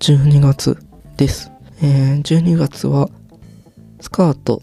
12月です。えー、12月はスカート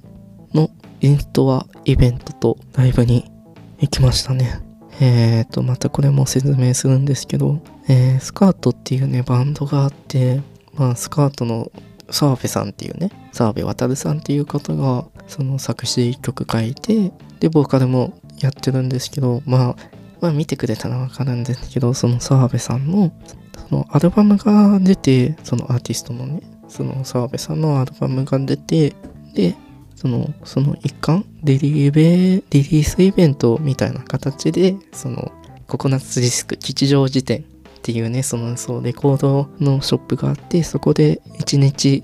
のインストアイベントとライブに行きましたね。えーと、またこれも説明するんですけど、えー、スカートっていうね、バンドがあって、まあ、スカートの澤部さんっていうね、澤部渉さんっていう方が、その作詞曲書いて、で、ボーカルもやってるんですけど、まあ、まあ見てくれたらわかるんですけど、その澤部さんの、そのアルバムが出て、そのアーティストのね、その澤部さんのアルバムが出て、で、その、その一環、リリーベ、リリースイベントみたいな形で、その、ココナッツディスク吉祥寺店っていうね、その、そう、レコードのショップがあって、そこで一日、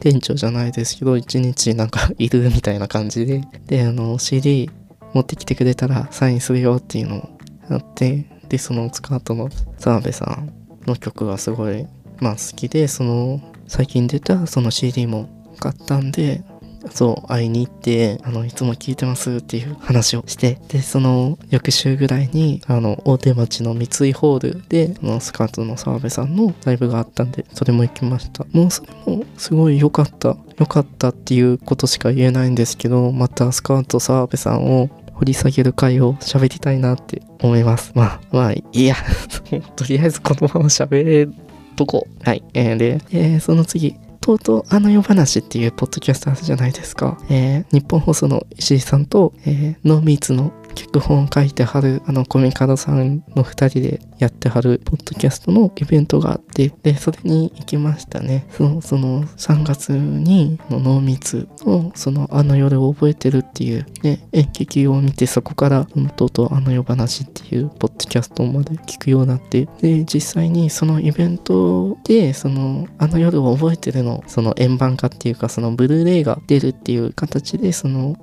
店長じゃないですけど、一日なんかいるみたいな感じで、で、あの、CD 持ってきてくれたらサインするよっていうのをあって、で、そのスカートの澤部さんの曲がすごい、まあ好きで、その、最近出たその CD も買ったんで、そう、会いに行って、あの、いつも聞いてますっていう話をして、で、その翌週ぐらいに、あの、大手町の三井ホールで、あのスカートの澤部さんのライブがあったんで、それも行きました。もうそれもすごい良かった。良かったっていうことしか言えないんですけど、またスカート澤部さんを掘り下げる回を喋りたいなって思います。まあ、まあ、いいや。とりあえずこのまま喋るとこ。はい。えーで、えーその次、とうとうあの夜話っていうポッドキャストあるじゃないですか。えー日本放送の石井さんと、えーノーミーツの脚本書いてはるあのコミカドさんの二人でやってはるポッドキャストのイベントがあって、で、それに行きましたね。その、その3月にのノーミーツのそのあの夜を覚えてるっていうね、演劇を見てそこからそのとうとうあの夜話っていうポッドキャストまで聞くようになって、で、実際にそのイベントで、そのあの夜を覚えてるの、その円盤化っていうかそのブルーレイが出るっていう形で、その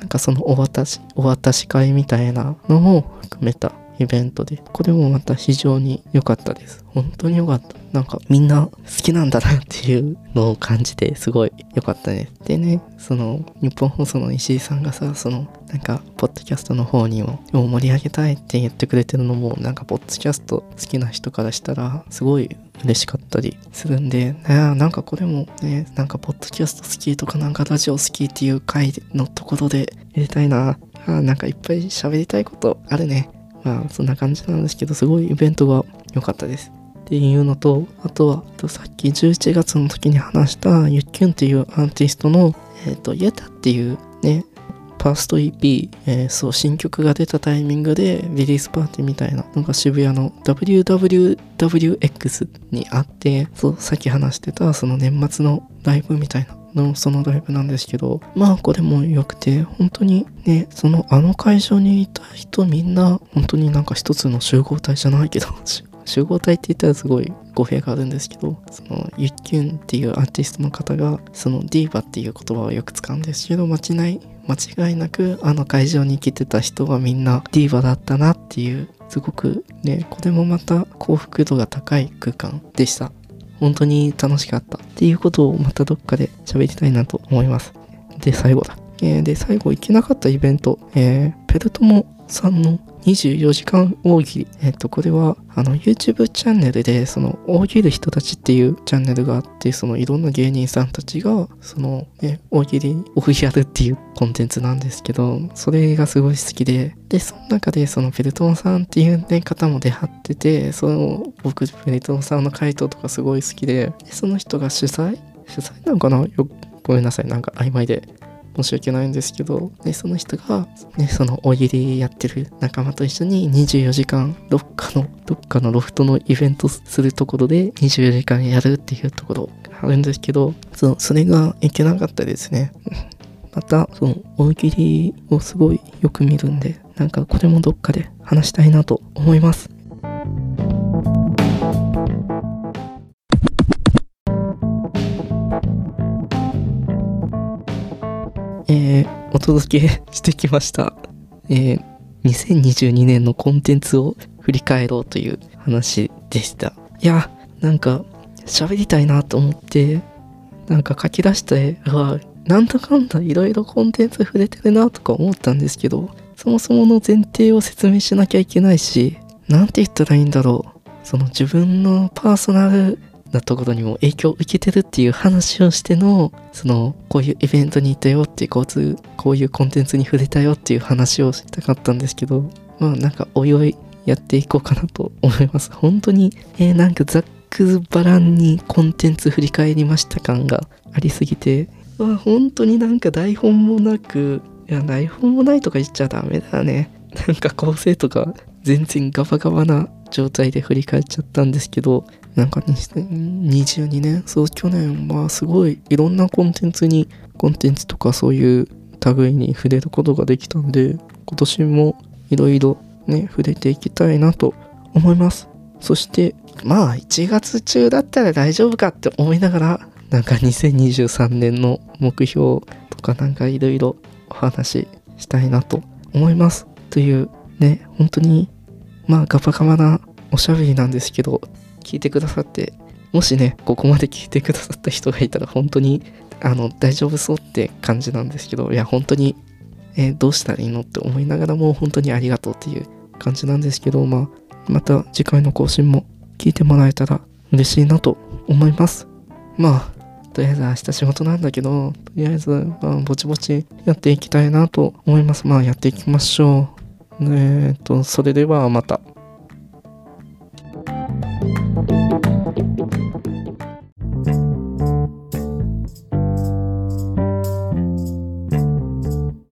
なんかそのお渡し、お渡し会みたいなのも含めたイベントで、これもまた非常に良かったです。本当に良かった。なんかみんな好きなんだなっていうのを感じてすごい良かったです。でね、その日本放送の石井さんがさ、そのなんかポッドキャストの方にもを盛り上げたいって言ってくれてるのも、なんかポッドキャスト好きな人からしたらすごい嬉しかったりするんで、なんかこれもね、なんかポッドキャスト好きとかなんかラジオ好きっていう回のところで入れたいな。あなんかいっぱい喋りたいことあるね。まあそんな感じなんですけど、すごいイベントが良かったです。っていうのと、あとは、さっき11月の時に話したゆっきゅんっていうアーティストの、えっ、と、イエタっていうね、ファースト EP、えーそう、新曲が出たタイミングでリリースパーティーみたいなのが渋谷の WWWX にあって、そう、さっき話してたその年末のライブみたいなの、そのライブなんですけど、まあこれも良くて、本当にね、そのあの会場にいた人みんな、本当になんか一つの集合体じゃないけど、集合体って言ったらすごい語弊があるんですけど、そのユッキュンっていうアーティストの方が、そのディーバっていう言葉をよく使うんですけど、間違い、間違いなくあの会場に来てた人はみんなディーバだったなっていう、すごくね、これもまた幸福度が高い空間でした。本当に楽しかったっていうことをまたどっかで喋りたいなと思います。で、最後だ。えーで、最後行けなかったイベント、えーペルトモさんの24時間大喜利。えっ、と、これは、あの、YouTube チャンネルで、その、大喜利人たちっていうチャンネルがあって、その、いろんな芸人さんたちが、その、ね、大喜利をやるっていうコンテンツなんですけど、それがすごい好きで、で、その中で、その、ペルトンさんっていう、ね、方も出張ってて、その、僕、ペルトンさんの回答とかすごい好きで、でその人が主催？主催なのかな？よごめんなさい。なんか曖昧で。申し訳ないんですけど、ね、その人が、ね、その大喜利やってる仲間と一緒に24時間、どっかの、どっかのロフトのイベントするところで24時間やるっていうところあるんですけど、そう、それがいけなかったですね。また、その大喜利をすごいよく見るんで、なんかこれもどっかで話したいなと思います。えー、お届けしてきました。えー、2022年のコンテンツを振り返ろうという話でした。いや、なんか、喋りたいなと思って、なんか書き出して、うわ、なんだかんだいろいろコンテンツ触れてるなとか思ったんですけど、そもそもの前提を説明しなきゃいけないし、なんて言ったらいいんだろう。その自分のパーソナルなところにも影響を受けてるっていう話をしての、その、こういうイベントに行ったよっていう、交通、こういうコンテンツに触れたよっていう話をしたかったんですけど、まあなんかおいおいやっていこうかなと思います。本当に、えー、なんかざっくばらんにコンテンツ振り返りました感がありすぎて、まあ、本当になんか台本もなく、いや、台本もないとか言っちゃダメだね。なんか構成とか全然ガバガバな状態で振り返っちゃったんですけど、なんか2022年、そう去年はすごいいろんなコンテンツに、コンテンツとかそういう類に触れることができたんで、今年もいろいろね、触れていきたいなと思います。そして、まあ1月中だったら大丈夫かって思いながら、なんか2023年の目標とかなんかいろいろお話ししたいなと思います。というね、本当にまあガバガバなおしゃべりなんですけど、聞いてくださって、もしね、ここまで聞いてくださった人がいたら本当にあの大丈夫そうって感じなんですけど、いや本当に、えー、どうしたらいいのって思いながらも本当にありがとうっていう感じなんですけど、まあ、また次回の更新も聞いてもらえたら嬉しいなと思います。まあ、とりあえず明日仕事なんだけど、とりあえず、まあ、ぼちぼちやっていきたいなと思います。まあ、やっていきましょう。えっと、それではまた。